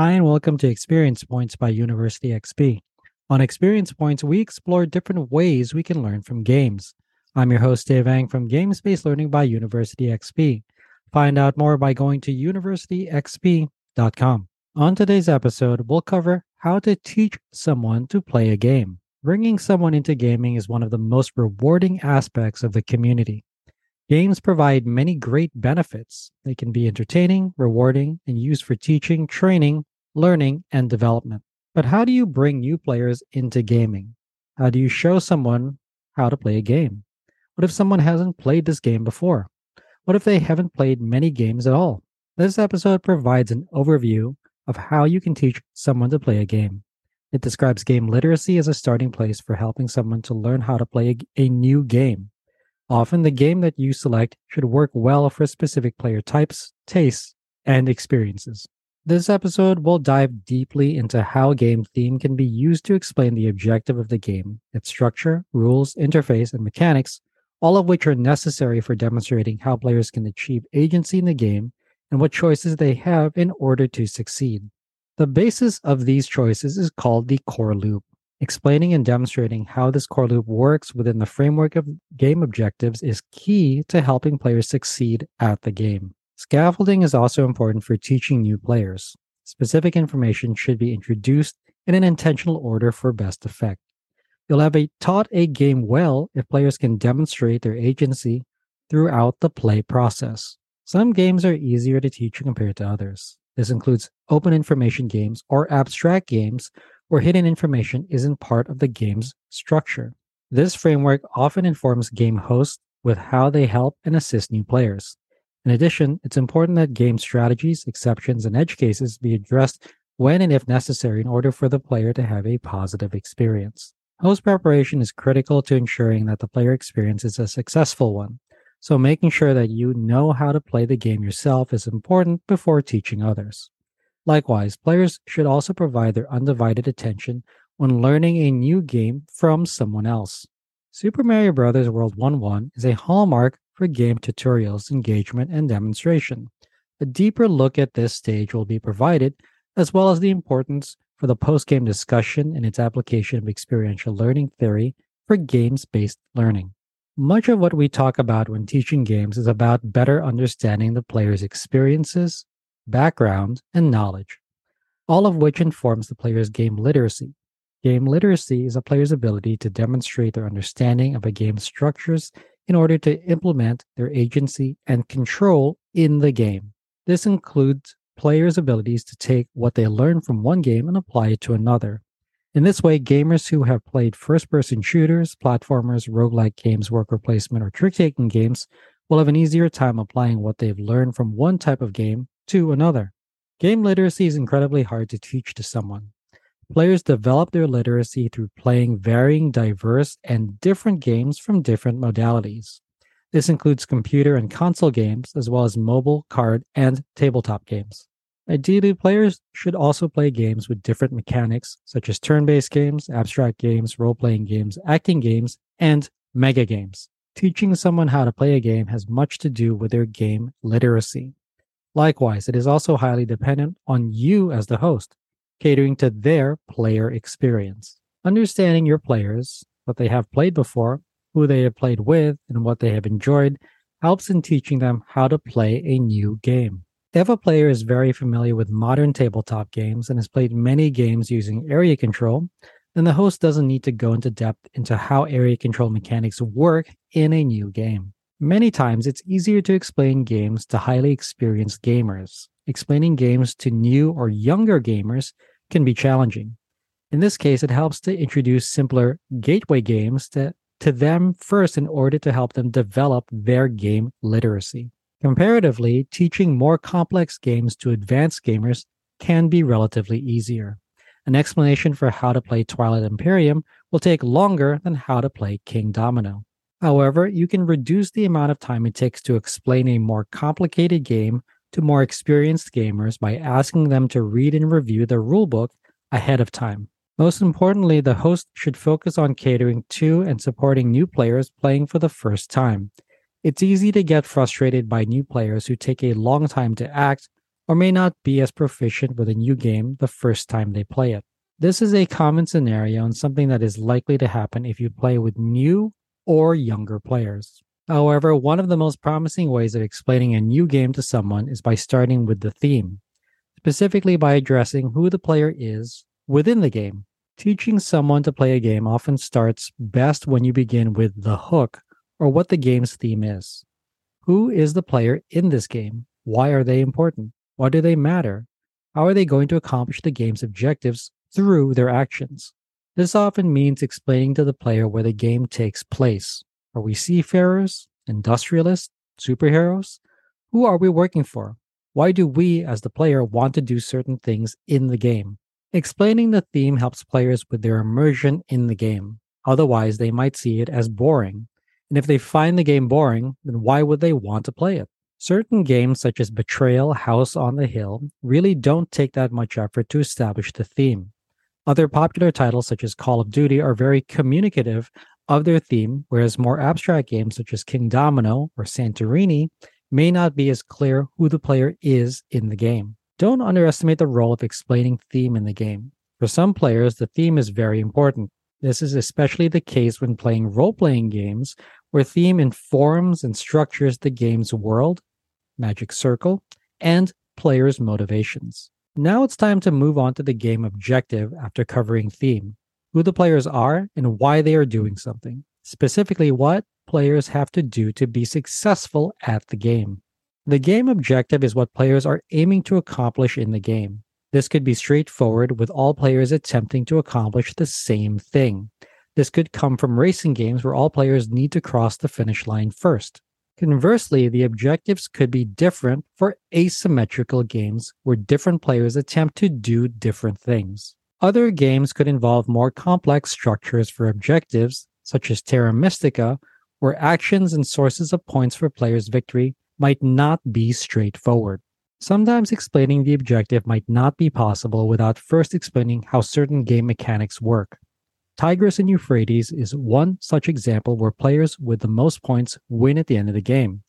Hi, and welcome to Experience Points by University XP. On Experience Points, we explore different ways we can learn from games. I'm your host, Dave Eng from Games Based Learning by University XP. Find out more by going to universityxp.com. On today's episode, we'll cover how to teach someone to play a game. Bringing someone into gaming is one of the most rewarding aspects of the community. Games provide many great benefits. They can be entertaining, rewarding, and used for teaching, training, learning, and development. But how do you bring new players into gaming? How do you show someone how to play a game? What if someone hasn't played this game before? What if they haven't played many games at all? This episode provides an overview of how you can teach someone to play a game. It describes game literacy as a starting place for helping someone to learn how to play a, a new game. Often, the game that you select should work well for specific player types, tastes, and experiences. This episode will dive deeply into how game theme can be used to explain the objective of the game, its structure, rules, interface, and mechanics, all of which are necessary for demonstrating how players can achieve agency in the game and what choices they have in order to succeed. The basis of these choices is called the core loop. Explaining and demonstrating how this core loop works within the framework of game objectives is key to helping players succeed at the game. Scaffolding is also important for teaching new players. Specific information should be introduced in an intentional order for best effect. You'll have a, taught a game well if players can demonstrate their agency throughout the play process. Some games are easier to teach compared to others. This includes open information games or abstract games where hidden information isn't part of the game's structure. This framework often informs game hosts with how they help and assist new players. In addition, it's important that game strategies, exceptions, and edge cases be addressed when and if necessary in order for the player to have a positive experience. Host preparation is critical to ensuring that the player experience is a successful one. So, making sure that you know how to play the game yourself is important before teaching others. Likewise, players should also provide their undivided attention when learning a new game from someone else. Super Mario Bros. World 1-1 is a hallmark for game tutorials, engagement, and demonstration. A deeper look at this stage will be provided, as well as the importance for the post-game discussion and its application of experiential learning theory for games-based learning. Much of what we talk about when teaching games is about better understanding the player's experiences, background, and knowledge, all of which informs the player's game literacy. Game literacy is a player's ability to demonstrate their understanding of a game's structures in order to implement their agency and control in the game. This includes players' abilities to take what they learn from one game and apply it to another. In this way, gamers who have played first person shooters, platformers, roguelike games, worker placement, or trick taking games will have an easier time applying what they've learned from one type of game to another. Game literacy is incredibly hard to teach to someone. Players develop their literacy through playing varying, diverse, and different games from different modalities. This includes computer and console games, as well as mobile, card, and tabletop games. Ideally, players should also play games with different mechanics, such as turn based games, abstract games, role playing games, acting games, and mega games. Teaching someone how to play a game has much to do with their game literacy. Likewise, it is also highly dependent on you as the host, catering to their player experience. Understanding your players, what they have played before, who they have played with, and what they have enjoyed helps in teaching them how to play a new game. If a player is very familiar with modern tabletop games and has played many games using area control, then the host doesn't need to go into depth into how area control mechanics work in a new game. Many times, it's easier to explain games to highly experienced gamers. Explaining games to new or younger gamers can be challenging. In this case, it helps to introduce simpler gateway games to, to them first in order to help them develop their game literacy. Comparatively, teaching more complex games to advanced gamers can be relatively easier. An explanation for how to play Twilight Imperium will take longer than how to play Kingdomino. However, you can reduce the amount of time it takes to explain a more complicated game to more experienced gamers by asking them to read and review the rulebook ahead of time. Most importantly, the host should focus on catering to and supporting new players playing for the first time. It's easy to get frustrated by new players who take a long time to act or may not be as proficient with a new game the first time they play it. This is a common scenario and something that is likely to happen if you play with new or younger players. However, one of the most promising ways of explaining a new game to someone is by starting with the theme, specifically by addressing who the player is within the game. Teaching someone to play a game often starts best when you begin with the hook or what the game's theme is. Who is the player in this game? Why are they important? Why do they matter? How are they going to accomplish the game's objectives through their actions? This often means explaining to the player where the game takes place. Are we seafarers, industrialists, superheroes? Who are we working for? Why do we, as the player, want to do certain things in the game? Explaining the theme helps players with their immersion in the game. Otherwise, they might see it as boring. And if they find the game boring, then why would they want to play it? Certain games, such as Betrayal House on the Hill, really don't take that much effort to establish the theme. Other popular titles, such as Call of Duty, are very communicative of their theme, whereas more abstract games, such as Kingdomino or Santorini, may not be as clear who the player is in the game. Don't underestimate the role of explaining theme in the game. For some players, the theme is very important. This is especially the case when playing role playing games, where theme informs and structures the game's world, magic circle, and players' motivations. Now it's time to move on to the game objective after covering theme who the players are and why they are doing something, specifically, what players have to do to be successful at the game. The game objective is what players are aiming to accomplish in the game. This could be straightforward with all players attempting to accomplish the same thing. This could come from racing games where all players need to cross the finish line first. Conversely, the objectives could be different for asymmetrical games where different players attempt to do different things. Other games could involve more complex structures for objectives, such as Terra Mystica, where actions and sources of points for players' victory might not be straightforward. Sometimes explaining the objective might not be possible without first explaining how certain game mechanics work. Tigris and Euphrates is one such example where players with the most points win at the end of the game.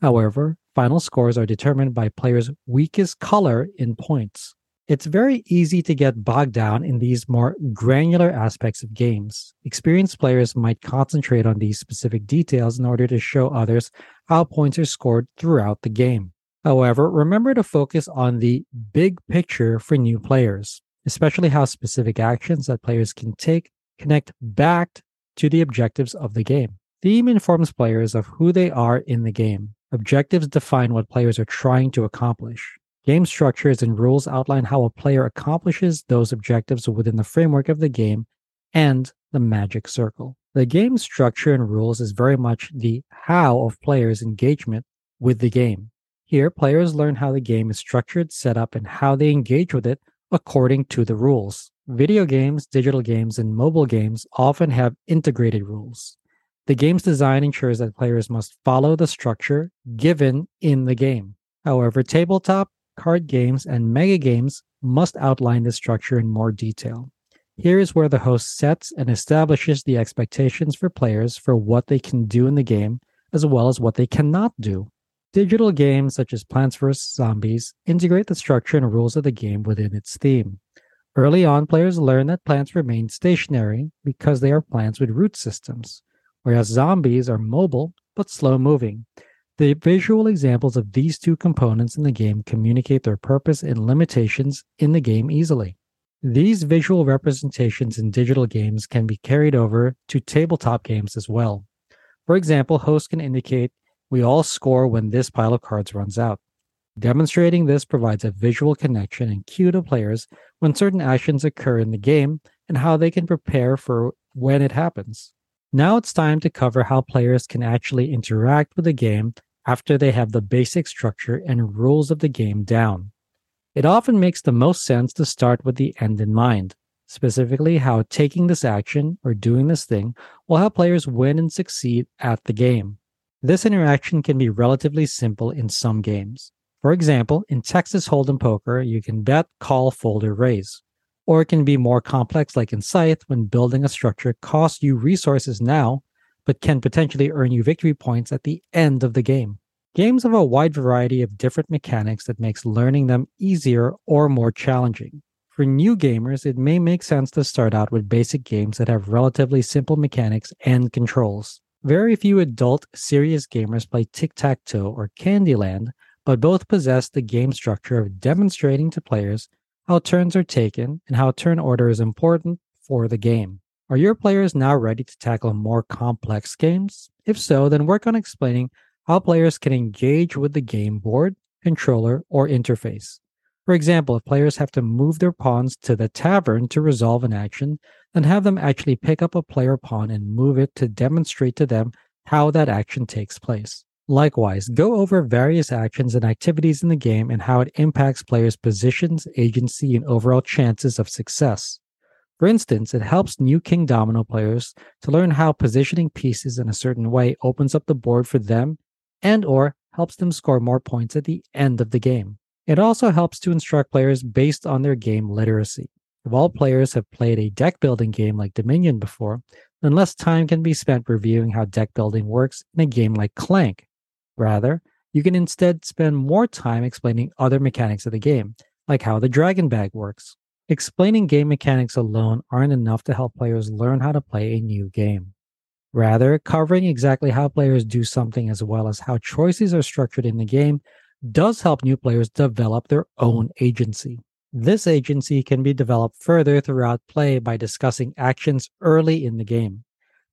However, final scores are determined by players' weakest color in points. It's very easy to get bogged down in these more granular aspects of games. Experienced players might concentrate on these specific details in order to show others how points are scored throughout the game. However, remember to focus on the big picture for new players, especially how specific actions that players can take connect back to the objectives of the game. Theme informs players of who they are in the game. Objectives define what players are trying to accomplish. Game structures and rules outline how a player accomplishes those objectives within the framework of the game and the magic circle. The game structure and rules is very much the how of players' engagement with the game. Here, players learn how the game is structured, set up, and how they engage with it according to the rules. Video games, digital games, and mobile games often have integrated rules. The game's design ensures that players must follow the structure given in the game. However, tabletop, card games, and mega games must outline the structure in more detail. Here is where the host sets and establishes the expectations for players for what they can do in the game, as well as what they cannot do. Digital games such as Plants vs. Zombies integrate the structure and rules of the game within its theme. Early on, players learn that plants remain stationary because they are plants with root systems, whereas zombies are mobile but slow moving. The visual examples of these two components in the game communicate their purpose and limitations in the game easily. These visual representations in digital games can be carried over to tabletop games as well. For example, hosts can indicate we all score when this pile of cards runs out. Demonstrating this provides a visual connection and cue to players when certain actions occur in the game and how they can prepare for when it happens. Now it's time to cover how players can actually interact with the game after they have the basic structure and rules of the game down. It often makes the most sense to start with the end in mind, specifically how taking this action or doing this thing will help players win and succeed at the game. This interaction can be relatively simple in some games. For example, in Texas Hold'em Poker, you can bet, call, fold, or raise. Or it can be more complex, like in Scythe, when building a structure costs you resources now, but can potentially earn you victory points at the end of the game. Games have a wide variety of different mechanics that makes learning them easier or more challenging. For new gamers, it may make sense to start out with basic games that have relatively simple mechanics and controls. Very few adult serious gamers play tic tac toe or Candyland, but both possess the game structure of demonstrating to players how turns are taken and how turn order is important for the game. Are your players now ready to tackle more complex games? If so, then work on explaining how players can engage with the game board, controller, or interface. For example, if players have to move their pawns to the tavern to resolve an action, then have them actually pick up a player pawn and move it to demonstrate to them how that action takes place. Likewise, go over various actions and activities in the game and how it impacts players' positions, agency, and overall chances of success. For instance, it helps new Kingdomino players to learn how positioning pieces in a certain way opens up the board for them and or helps them score more points at the end of the game. It also helps to instruct players based on their game literacy. If all players have played a deck building game like Dominion before, then less time can be spent reviewing how deck building works in a game like Clank. Rather, you can instead spend more time explaining other mechanics of the game, like how the Dragon Bag works. Explaining game mechanics alone aren't enough to help players learn how to play a new game. Rather, covering exactly how players do something as well as how choices are structured in the game does help new players develop their own agency. This agency can be developed further throughout play by discussing actions early in the game.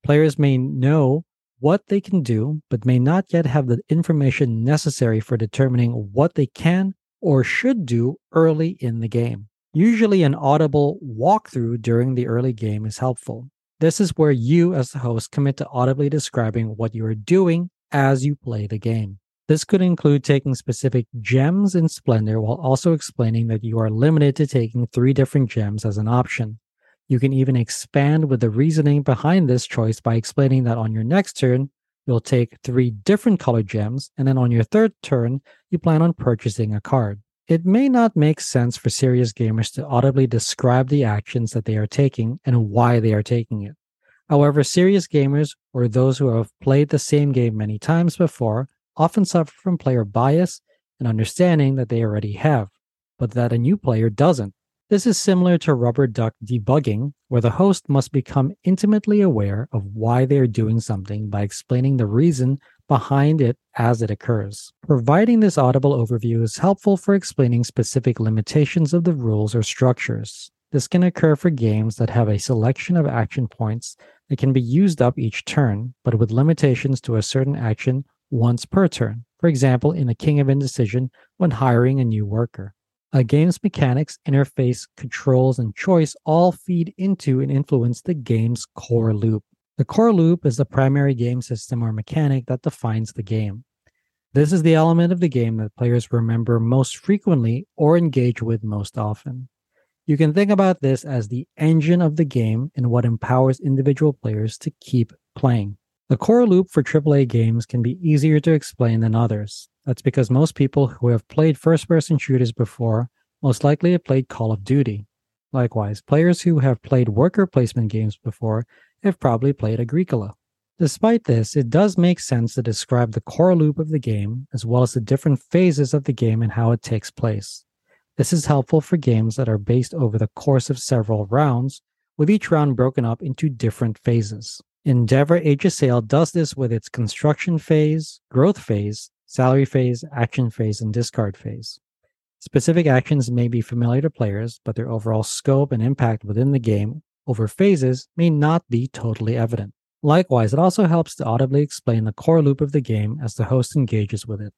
Players may know what they can do, but may not yet have the information necessary for determining what they can or should do early in the game. Usually, an audible walkthrough during the early game is helpful. This is where you, as the host, commit to audibly describing what you are doing as you play the game. This could include taking specific gems in Splendor while also explaining that you are limited to taking three different gems as an option. You can even expand with the reasoning behind this choice by explaining that on your next turn, you'll take three different colored gems, and then on your third turn, you plan on purchasing a card. It may not make sense for serious gamers to audibly describe the actions that they are taking and why they are taking it. However, serious gamers or those who have played the same game many times before often suffer from player bias and understanding that they already have, but that a new player doesn't. This is similar to rubber duck debugging, where the host must become intimately aware of why they are doing something by explaining the reason behind it as it occurs. Providing this audible overview is helpful for explaining specific limitations of the rules or structures. This can occur for games that have a selection of action points that can be used up each turn, but with limitations to a certain action once per turn, for example, in a King of Indecision when hiring a new worker. A game's mechanics, interface, controls, and choice all feed into and influence the game's core loop. The core loop is the primary game system or mechanic that defines the game. This is the element of the game that players remember most frequently or engage with most often. You can think about this as the engine of the game and what empowers individual players to keep playing. The core loop for AAA games can be easier to explain than others. That's because most people who have played first person shooters before most likely have played Call of Duty. Likewise, players who have played worker placement games before have probably played Agricola. Despite this, it does make sense to describe the core loop of the game as well as the different phases of the game and how it takes place. This is helpful for games that are based over the course of several rounds, with each round broken up into different phases. Endeavor Sail does this with its construction phase, growth phase, salary phase, action phase, and discard phase. Specific actions may be familiar to players, but their overall scope and impact within the game over phases may not be totally evident. Likewise, it also helps to audibly explain the core loop of the game as the host engages with it.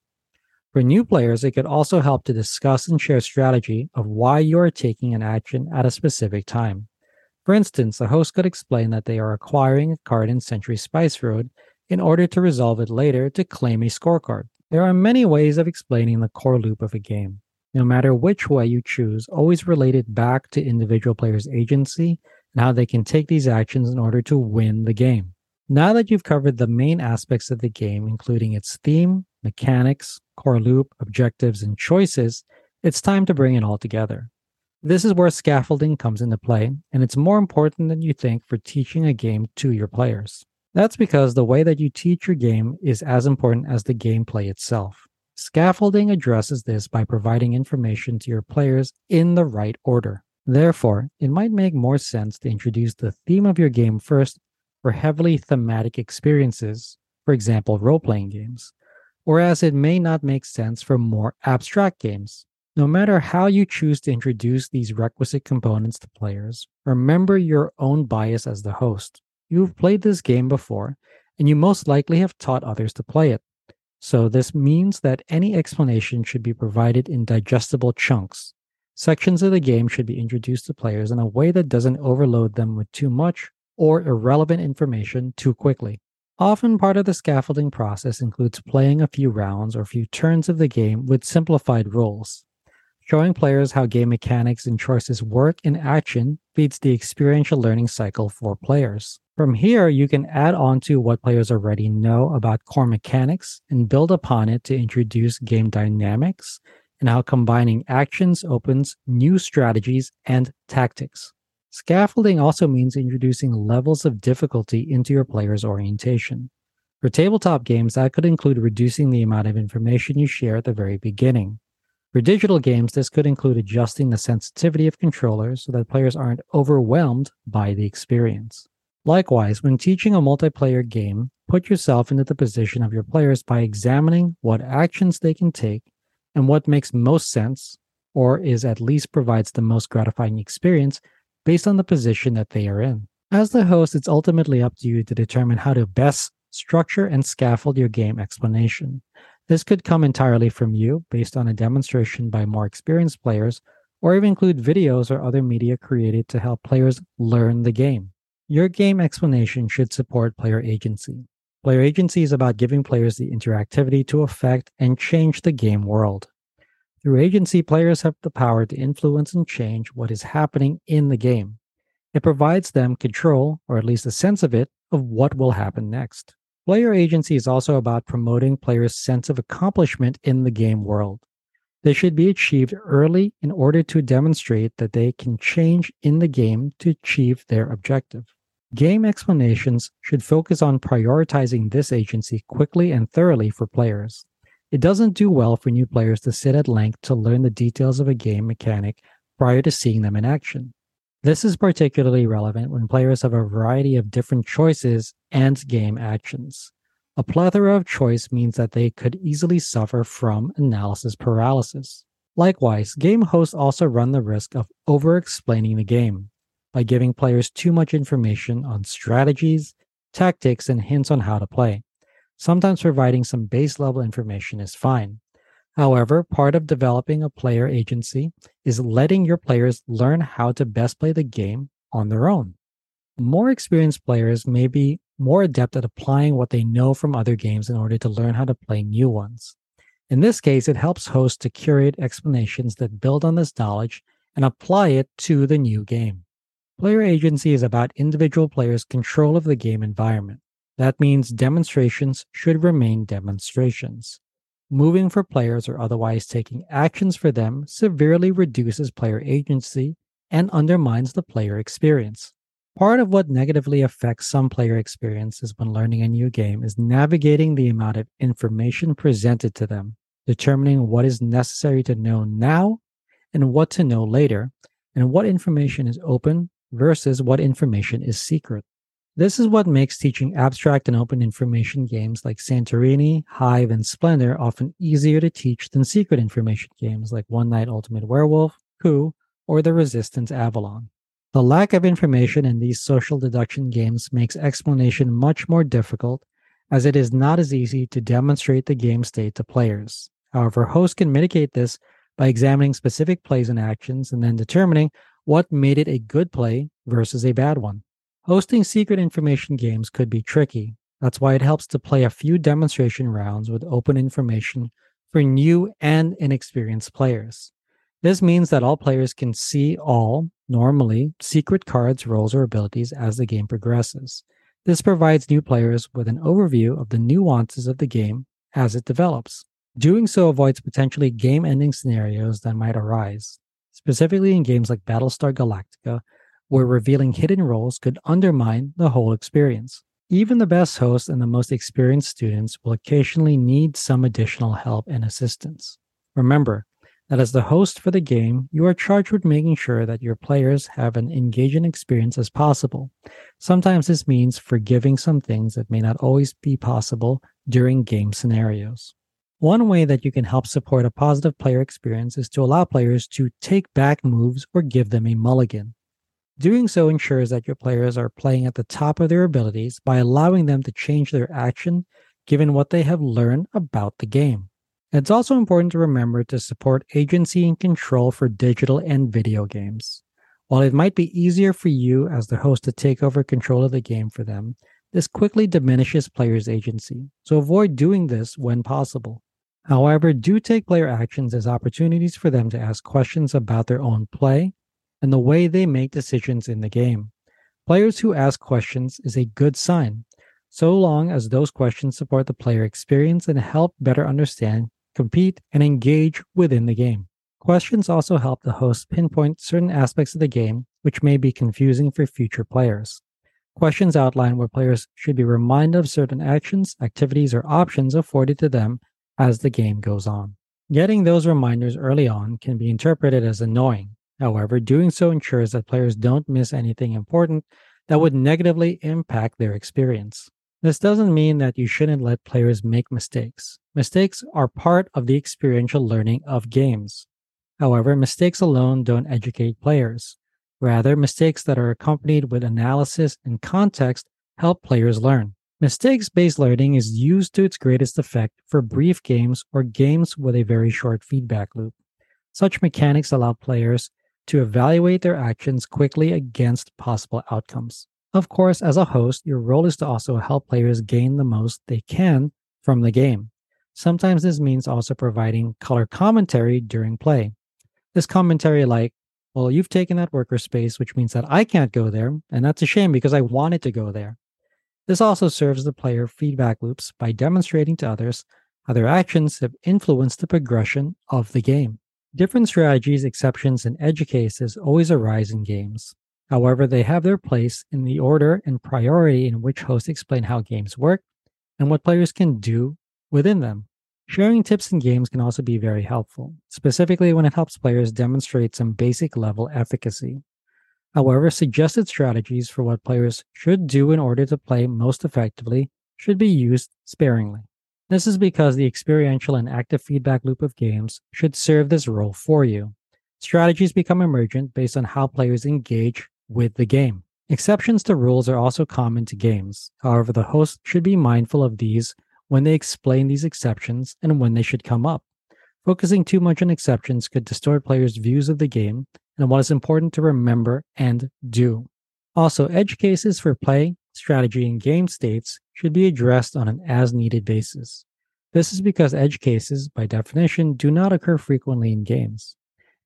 For new players, it could also help to discuss and share strategy of why you are taking an action at a specific time. For instance, the host could explain that they are acquiring a card in Century Spice Road in order to resolve it later to claim a scorecard. There are many ways of explaining the core loop of a game. No matter which way you choose, always relate it back to individual players' agency and how they can take these actions in order to win the game. Now that you've covered the main aspects of the game, including its theme, mechanics, core loop, objectives, and choices, it's time to bring it all together. This is where scaffolding comes into play, and it's more important than you think for teaching a game to your players. That's because the way that you teach your game is as important as the gameplay itself. Scaffolding addresses this by providing information to your players in the right order. Therefore, it might make more sense to introduce the theme of your game first for heavily thematic experiences, for example, role playing games, whereas it may not make sense for more abstract games. No matter how you choose to introduce these requisite components to players, remember your own bias as the host. You've played this game before, and you most likely have taught others to play it. So, this means that any explanation should be provided in digestible chunks. Sections of the game should be introduced to players in a way that doesn't overload them with too much or irrelevant information too quickly. Often, part of the scaffolding process includes playing a few rounds or a few turns of the game with simplified rules. Showing players how game mechanics and choices work in action feeds the experiential learning cycle for players. From here, you can add on to what players already know about core mechanics and build upon it to introduce game dynamics and how combining actions opens new strategies and tactics. Scaffolding also means introducing levels of difficulty into your player's orientation. For tabletop games, that could include reducing the amount of information you share at the very beginning. For digital games, this could include adjusting the sensitivity of controllers so that players aren't overwhelmed by the experience. Likewise, when teaching a multiplayer game, put yourself into the position of your players by examining what actions they can take and what makes most sense or is at least provides the most gratifying experience based on the position that they are in. As the host, it's ultimately up to you to determine how to best structure and scaffold your game explanation. This could come entirely from you based on a demonstration by more experienced players, or even include videos or other media created to help players learn the game. Your game explanation should support player agency. Player agency is about giving players the interactivity to affect and change the game world. Through agency, players have the power to influence and change what is happening in the game. It provides them control, or at least a sense of it, of what will happen next. Player agency is also about promoting players' sense of accomplishment in the game world. This should be achieved early in order to demonstrate that they can change in the game to achieve their objective. Game explanations should focus on prioritizing this agency quickly and thoroughly for players. It doesn't do well for new players to sit at length to learn the details of a game mechanic prior to seeing them in action. This is particularly relevant when players have a variety of different choices and game actions. A plethora of choice means that they could easily suffer from analysis paralysis. Likewise, game hosts also run the risk of over explaining the game by giving players too much information on strategies, tactics, and hints on how to play. Sometimes providing some base level information is fine. However, part of developing a player agency is letting your players learn how to best play the game on their own. More experienced players may be more adept at applying what they know from other games in order to learn how to play new ones. In this case, it helps hosts to curate explanations that build on this knowledge and apply it to the new game. Player agency is about individual players' control of the game environment. That means demonstrations should remain demonstrations. Moving for players or otherwise taking actions for them severely reduces player agency and undermines the player experience. Part of what negatively affects some player experiences when learning a new game is navigating the amount of information presented to them, determining what is necessary to know now and what to know later, and what information is open versus what information is secret. This is what makes teaching abstract and open information games like Santorini, Hive, and Splendor often easier to teach than secret information games like One Night Ultimate Werewolf, Coup, or The Resistance Avalon. The lack of information in these social deduction games makes explanation much more difficult, as it is not as easy to demonstrate the game state to players. However, hosts can mitigate this by examining specific plays and actions and then determining what made it a good play versus a bad one. Hosting secret information games could be tricky. That's why it helps to play a few demonstration rounds with open information for new and inexperienced players. This means that all players can see all, normally, secret cards, roles, or abilities as the game progresses. This provides new players with an overview of the nuances of the game as it develops. Doing so avoids potentially game ending scenarios that might arise, specifically in games like Battlestar Galactica, where revealing hidden roles could undermine the whole experience. Even the best hosts and the most experienced students will occasionally need some additional help and assistance. Remember that as the host for the game, you are charged with making sure that your players have an engaging experience as possible. Sometimes this means forgiving some things that may not always be possible during game scenarios. One way that you can help support a positive player experience is to allow players to take back moves or give them a mulligan. Doing so ensures that your players are playing at the top of their abilities by allowing them to change their action given what they have learned about the game. It's also important to remember to support agency and control for digital and video games. While it might be easier for you as the host to take over control of the game for them, this quickly diminishes players' agency, so avoid doing this when possible. However, do take player actions as opportunities for them to ask questions about their own play and the way they make decisions in the game. Players who ask questions is a good sign, so long as those questions support the player experience and help better understand compete, and engage within the game. Questions also help the host pinpoint certain aspects of the game which may be confusing for future players. Questions outline where players should be reminded of certain actions, activities, or options afforded to them as the game goes on. Getting those reminders early on can be interpreted as annoying. However, doing so ensures that players don't miss anything important that would negatively impact their experience. This doesn't mean that you shouldn't let players make mistakes. Mistakes are part of the experiential learning of games. However, mistakes alone don't educate players. Rather, mistakes that are accompanied with analysis and context help players learn. Mistakes based learning is used to its greatest effect for brief games or games with a very short feedback loop. Such mechanics allow players to evaluate their actions quickly against possible outcomes. Of course, as a host, your role is to also help players gain the most they can from the game. Sometimes this means also providing color commentary during play. This commentary, like, well, you've taken that worker space, which means that I can't go there, and that's a shame because I wanted to go there. This also serves the player feedback loops by demonstrating to others how their actions have influenced the progression of the game. Different strategies, exceptions, and edge cases always arise in games. However, they have their place in the order and priority in which hosts explain how games work and what players can do within them. Sharing tips in games can also be very helpful, specifically when it helps players demonstrate some basic level efficacy. However, suggested strategies for what players should do in order to play most effectively should be used sparingly. This is because the experiential and active feedback loop of games should serve this role for you. Strategies become emergent based on how players engage with the game. Exceptions to rules are also common to games. However, the host should be mindful of these when they explain these exceptions and when they should come up. Focusing too much on exceptions could distort players' views of the game and what is important to remember and do. Also, edge cases for play, strategy, and game states should be addressed on an as needed basis. This is because edge cases, by definition, do not occur frequently in games.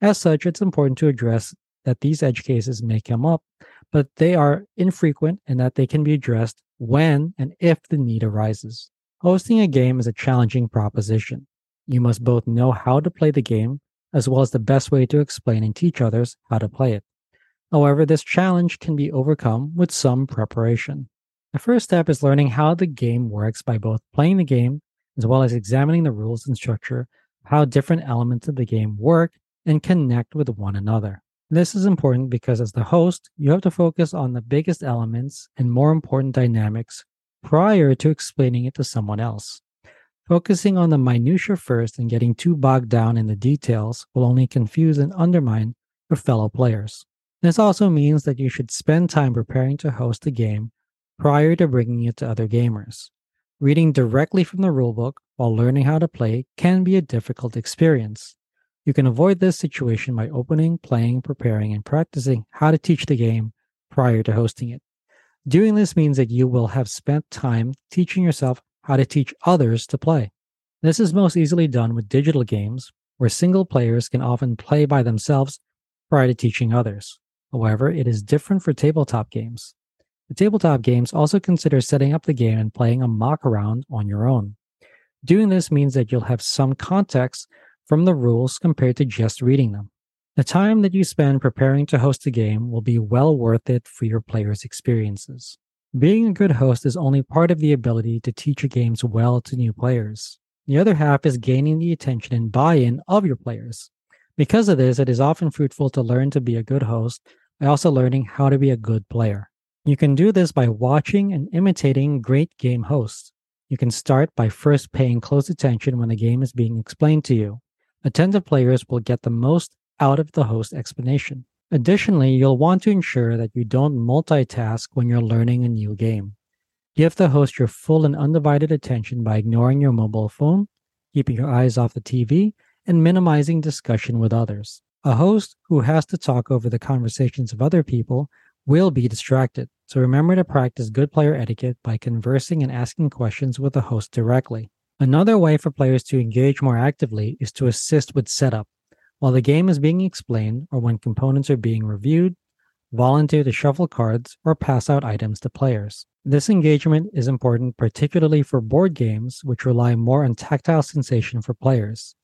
As such, it's important to address that these edge cases may come up, but they are infrequent and that they can be addressed when and if the need arises. Hosting a game is a challenging proposition. You must both know how to play the game as well as the best way to explain and teach others how to play it. However, this challenge can be overcome with some preparation. The first step is learning how the game works by both playing the game as well as examining the rules and structure, how different elements of the game work and connect with one another. This is important because as the host, you have to focus on the biggest elements and more important dynamics prior to explaining it to someone else. Focusing on the minutiae first and getting too bogged down in the details will only confuse and undermine your fellow players. This also means that you should spend time preparing to host a game prior to bringing it to other gamers. Reading directly from the rulebook while learning how to play can be a difficult experience. You can avoid this situation by opening, playing, preparing, and practicing how to teach the game prior to hosting it. Doing this means that you will have spent time teaching yourself how to teach others to play. This is most easily done with digital games, where single players can often play by themselves prior to teaching others. However, it is different for tabletop games. The tabletop games also consider setting up the game and playing a mock around on your own. Doing this means that you'll have some context from the rules compared to just reading them. The time that you spend preparing to host a game will be well worth it for your players' experiences. Being a good host is only part of the ability to teach your games well to new players. The other half is gaining the attention and buy in of your players. Because of this, it is often fruitful to learn to be a good host by also learning how to be a good player. You can do this by watching and imitating great game hosts. You can start by first paying close attention when the game is being explained to you. Attentive players will get the most out of the host explanation. Additionally, you'll want to ensure that you don't multitask when you're learning a new game. Give the host your full and undivided attention by ignoring your mobile phone, keeping your eyes off the TV, and minimizing discussion with others. A host who has to talk over the conversations of other people will be distracted. So remember to practice good player etiquette by conversing and asking questions with the host directly. Another way for players to engage more actively is to assist with setup. While the game is being explained or when components are being reviewed, volunteer to shuffle cards or pass out items to players. This engagement is important particularly for board games, which rely more on tactile sensation for players.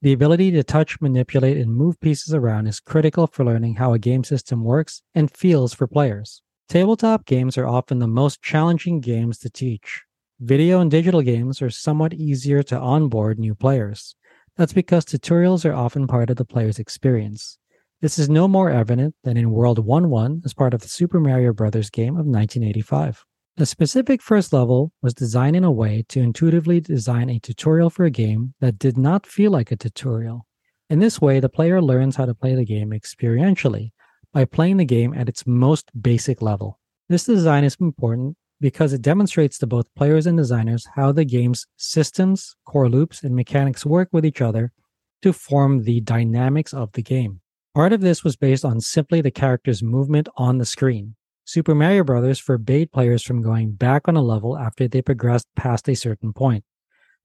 The ability to touch, manipulate, and move pieces around is critical for learning how a game system works and feels for players. Tabletop games are often the most challenging games to teach. Video and digital games are somewhat easier to onboard new players. That's because tutorials are often part of the player's experience. This is no more evident than in World 1 1 as part of the Super Mario Bros. game of 1985. The specific first level was designed in a way to intuitively design a tutorial for a game that did not feel like a tutorial. In this way, the player learns how to play the game experientially by playing the game at its most basic level. This design is important because it demonstrates to both players and designers how the game's systems, core loops, and mechanics work with each other to form the dynamics of the game. Part of this was based on simply the character's movement on the screen. Super Mario Bros. forbade players from going back on a level after they progressed past a certain point.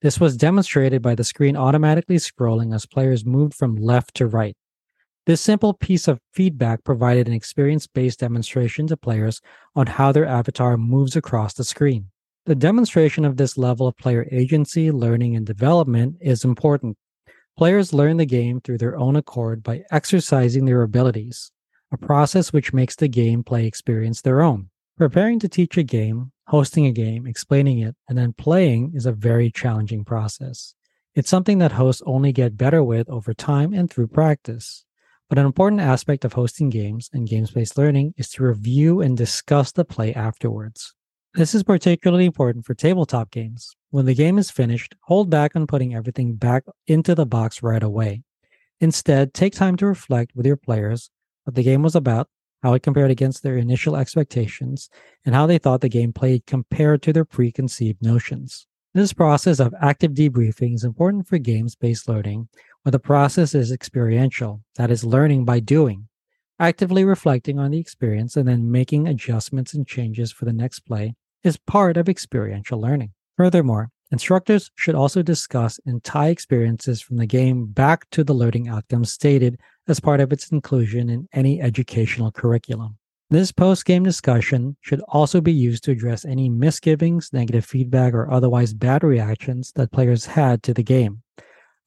This was demonstrated by the screen automatically scrolling as players moved from left to right. This simple piece of feedback provided an experience based demonstration to players on how their avatar moves across the screen. The demonstration of this level of player agency, learning, and development is important. Players learn the game through their own accord by exercising their abilities a process which makes the gameplay experience their own. Preparing to teach a game, hosting a game, explaining it, and then playing is a very challenging process. It's something that hosts only get better with over time and through practice. But an important aspect of hosting games and games based learning is to review and discuss the play afterwards. This is particularly important for tabletop games. When the game is finished, hold back on putting everything back into the box right away. Instead, take time to reflect with your players what the game was about, how it compared against their initial expectations, and how they thought the game played compared to their preconceived notions. This process of active debriefing is important for games based learning, the process is experiential, that is, learning by doing. Actively reflecting on the experience and then making adjustments and changes for the next play is part of experiential learning. Furthermore, instructors should also discuss and tie experiences from the game back to the learning outcomes stated as part of its inclusion in any educational curriculum. This post game discussion should also be used to address any misgivings, negative feedback, or otherwise bad reactions that players had to the game.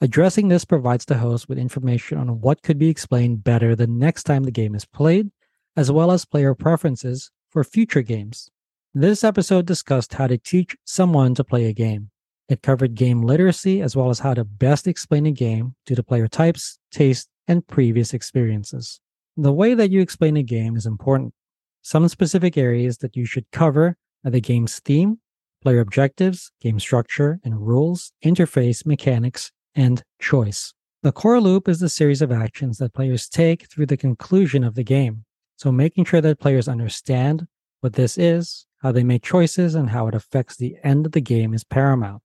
Addressing this provides the host with information on what could be explained better the next time the game is played, as well as player preferences for future games. This episode discussed how to teach someone to play a game. It covered game literacy as well as how to best explain a game due to player types, tastes, and previous experiences. The way that you explain a game is important. Some specific areas that you should cover are the game's theme, player objectives, game structure and rules, interface, mechanics, and choice. The core loop is the series of actions that players take through the conclusion of the game. So, making sure that players understand what this is, how they make choices, and how it affects the end of the game is paramount.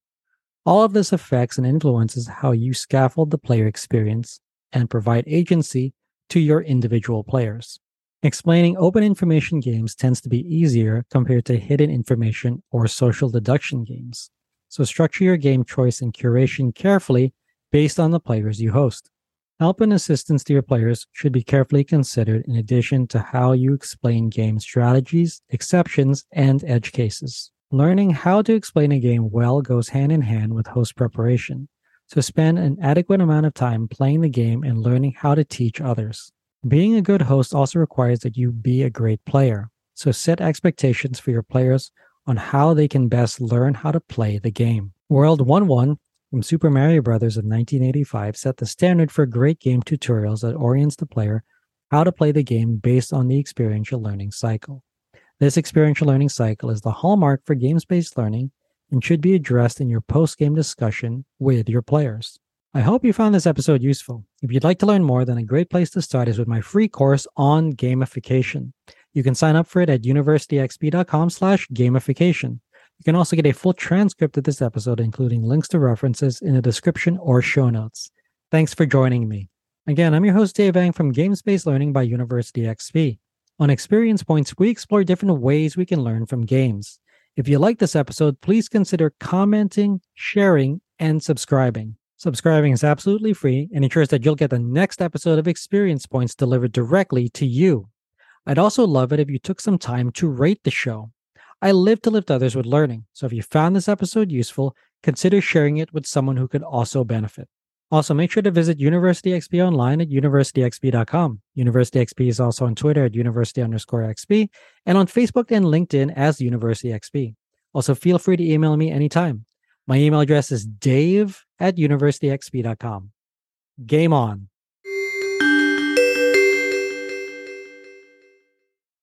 All of this affects and influences how you scaffold the player experience and provide agency to your individual players. Explaining open information games tends to be easier compared to hidden information or social deduction games. So structure your game choice and curation carefully based on the players you host. Help and assistance to your players should be carefully considered in addition to how you explain game strategies, exceptions, and edge cases. Learning how to explain a game well goes hand in hand with host preparation. So spend an adequate amount of time playing the game and learning how to teach others. Being a good host also requires that you be a great player. So set expectations for your players on how they can best learn how to play the game. World 1 1 from Super Mario Bros. of 1985 set the standard for great game tutorials that orients the player how to play the game based on the experiential learning cycle. This experiential learning cycle is the hallmark for games based learning and should be addressed in your post game discussion with your players. I hope you found this episode useful. If you'd like to learn more, then a great place to start is with my free course on gamification. You can sign up for it at universityxp.com slash gamification. You can also get a full transcript of this episode, including links to references in the description or show notes. Thanks for joining me. Again, I'm your host, Dave Eng from Games Based Learning by University XP. On Experience Points, we explore different ways we can learn from games. If you like this episode, please consider commenting, sharing, and subscribing. Subscribing is absolutely free and ensures that you'll get the next episode of Experience Points delivered directly to you. I'd also love it if you took some time to rate the show. I live to lift others with learning, so if you found this episode useful, consider sharing it with someone who could also benefit. Also, make sure to visit University XP online at universityxp.com. University XP is also on Twitter at university underscore XP and on Facebook and LinkedIn as University XP. Also, feel free to email me anytime. My email address is dave at universityxp.com. Game on.